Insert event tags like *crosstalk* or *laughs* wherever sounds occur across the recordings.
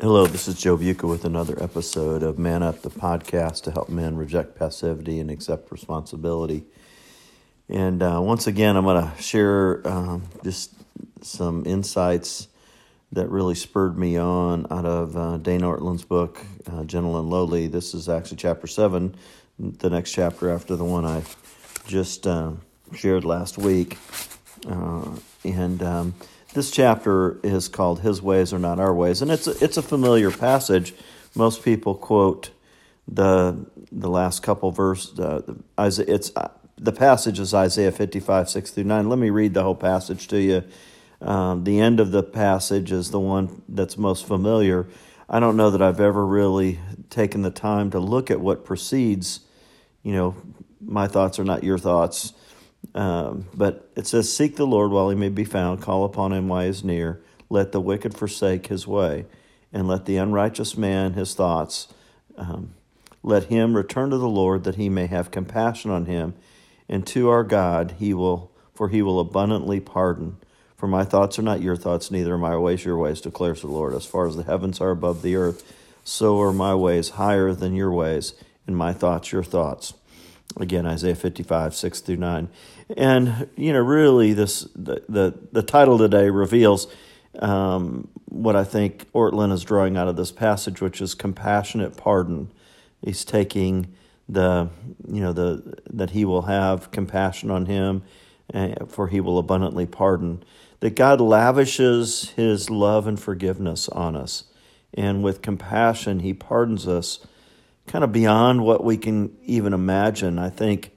Hello, this is Joe Buca with another episode of Man Up, the podcast to help men reject passivity and accept responsibility. And uh, once again, I'm going to share um, just some insights that really spurred me on out of uh, Dane Ortlund's book, uh, Gentle and Lowly. This is actually chapter 7, the next chapter after the one I just uh, shared last week. And um, this chapter is called "His Ways Are Not Our Ways," and it's a, it's a familiar passage. Most people quote the the last couple verses. Uh, it's uh, the passage is Isaiah fifty five six through nine. Let me read the whole passage to you. Um, the end of the passage is the one that's most familiar. I don't know that I've ever really taken the time to look at what precedes. You know, my thoughts are not your thoughts um, but it says, Seek the Lord while he may be found, call upon him while he is near. Let the wicked forsake his way, and let the unrighteous man his thoughts. Um, let him return to the Lord that he may have compassion on him, and to our God he will, for he will abundantly pardon. For my thoughts are not your thoughts, neither are my ways your ways, declares the Lord. As far as the heavens are above the earth, so are my ways higher than your ways, and my thoughts your thoughts. Again, Isaiah 55, 6 through 9. And, you know, really, this the, the, the title today reveals um, what I think Ortlund is drawing out of this passage, which is compassionate pardon. He's taking the, you know, the that he will have compassion on him, uh, for he will abundantly pardon. That God lavishes his love and forgiveness on us. And with compassion, he pardons us kind of beyond what we can even imagine. I think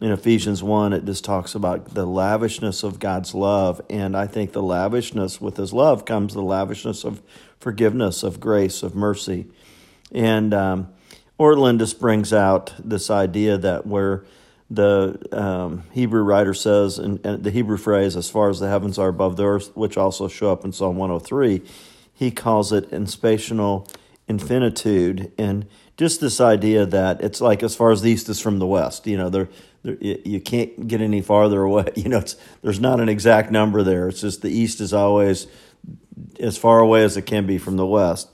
in Ephesians 1, it just talks about the lavishness of God's love. And I think the lavishness with his love comes the lavishness of forgiveness, of grace, of mercy. And um, just brings out this idea that where the um, Hebrew writer says, and, and, the Hebrew phrase, as far as the heavens are above the earth, which also show up in Psalm 103, he calls it in spational infinitude. And just this idea that it's like as far as the east is from the west. You know, there, you can't get any farther *laughs* away. You know, there's not an exact number there. It's just the east is always as far away as it can be from the west.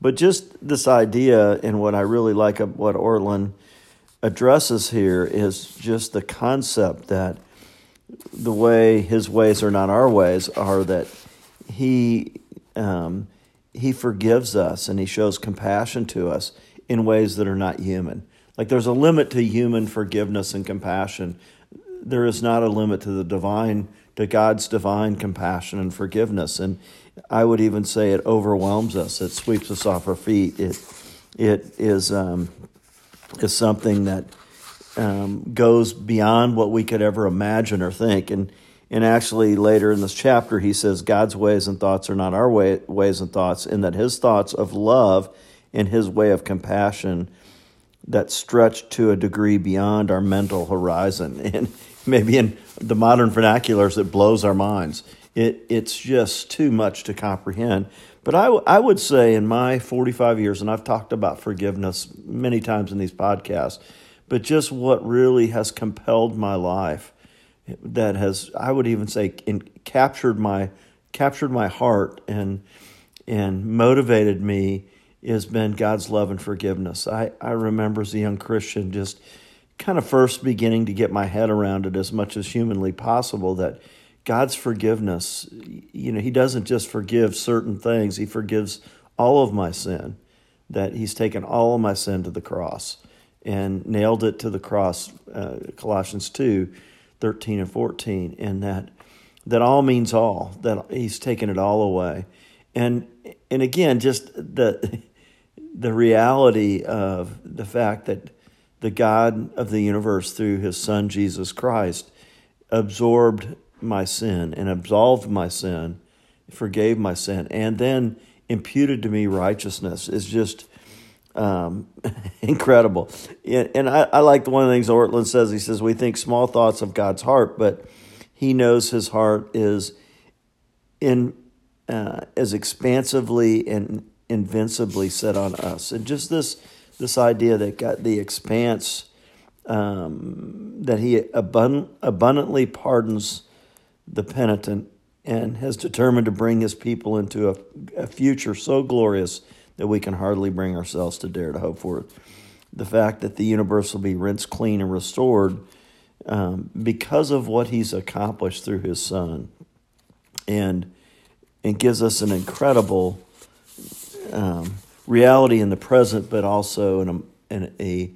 But just this idea, and what I really like of what Ortlund addresses here is just the concept that the way his ways are not our ways are that he um, he forgives us and he shows compassion to us in ways that are not human. Like there's a limit to human forgiveness and compassion. There is not a limit to the divine, to God's divine compassion and forgiveness. And I would even say it overwhelms us. It sweeps us off our feet. It it is um, is something that um, goes beyond what we could ever imagine or think. And and actually later in this chapter, he says God's ways and thoughts are not our way, ways and thoughts, in that His thoughts of love in his way of compassion that stretched to a degree beyond our mental horizon. *laughs* And maybe in the modern vernaculars, it blows our minds. It, it's just too much to comprehend. But I, I would say in my 45 years, and I've talked about forgiveness many times in these podcasts, but just what really has compelled my life that has, I would even say, in, captured my captured my heart and and motivated me has been God's love and forgiveness. I, I remember as a young Christian just kind of first beginning to get my head around it as much as humanly possible that God's forgiveness, you know, He doesn't just forgive certain things, He forgives all of my sin, that He's taken all of my sin to the cross and nailed it to the cross, uh, Colossians 2 13 and 14, and that that all means all, that He's taken it all away. And and again, just the the reality of the fact that the God of the universe, through his Son Jesus Christ, absorbed my sin and absolved my sin, forgave my sin, and then imputed to me righteousness is just um, *laughs* incredible. And I, I like one of the things Ortlund says. He says, We think small thoughts of God's heart, but he knows his heart is in uh, as expansively and invincibly set on us. And just this this idea that got the expanse um, that he abundant, abundantly pardons the penitent and has determined to bring his people into a, a future so glorious that we can hardly bring ourselves to dare to hope for it. The fact that the universe will be rinsed clean and restored um, because of what he's accomplished through his son. And it gives us an incredible um, reality in the present, but also in a, in a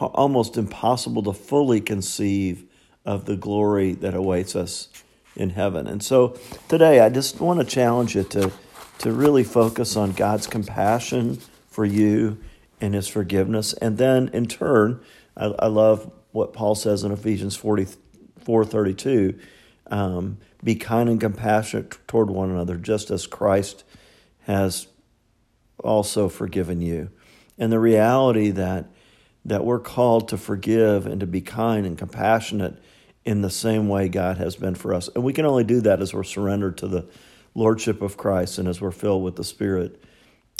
almost impossible to fully conceive of the glory that awaits us in heaven. And so today I just want to challenge you to, to really focus on God's compassion for you and his forgiveness. And then in turn, I, I love what Paul says in Ephesians 44 32. Um, be kind and compassionate toward one another, just as Christ has also forgiven you. And the reality that that we're called to forgive and to be kind and compassionate in the same way God has been for us. And we can only do that as we're surrendered to the Lordship of Christ and as we're filled with the Spirit.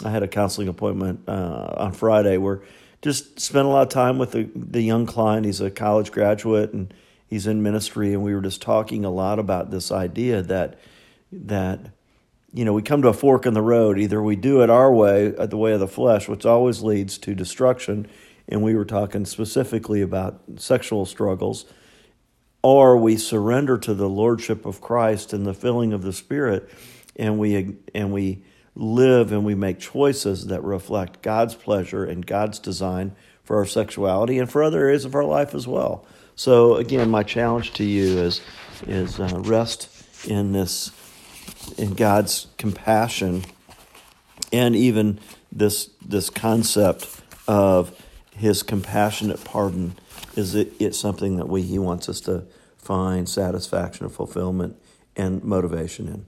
I had a counseling appointment uh, on Friday where just spent a lot of time with the, the young client. He's a college graduate and he's in ministry, and we were just talking a lot about this idea that that you know we come to a fork in the road. Either we do it our way, uh, the way of the flesh, which always leads to destruction, and we were talking specifically about sexual struggles or we surrender to the lordship of Christ and the filling of the Spirit, and we and we live and we make choices that reflect God's pleasure and God's design for our sexuality and for other areas of our life as well. So again, my challenge to you is is uh, rest in this in God's compassion and even this this concept of his compassionate pardon is it, it's something that we he wants us to find satisfaction and fulfillment and motivation in.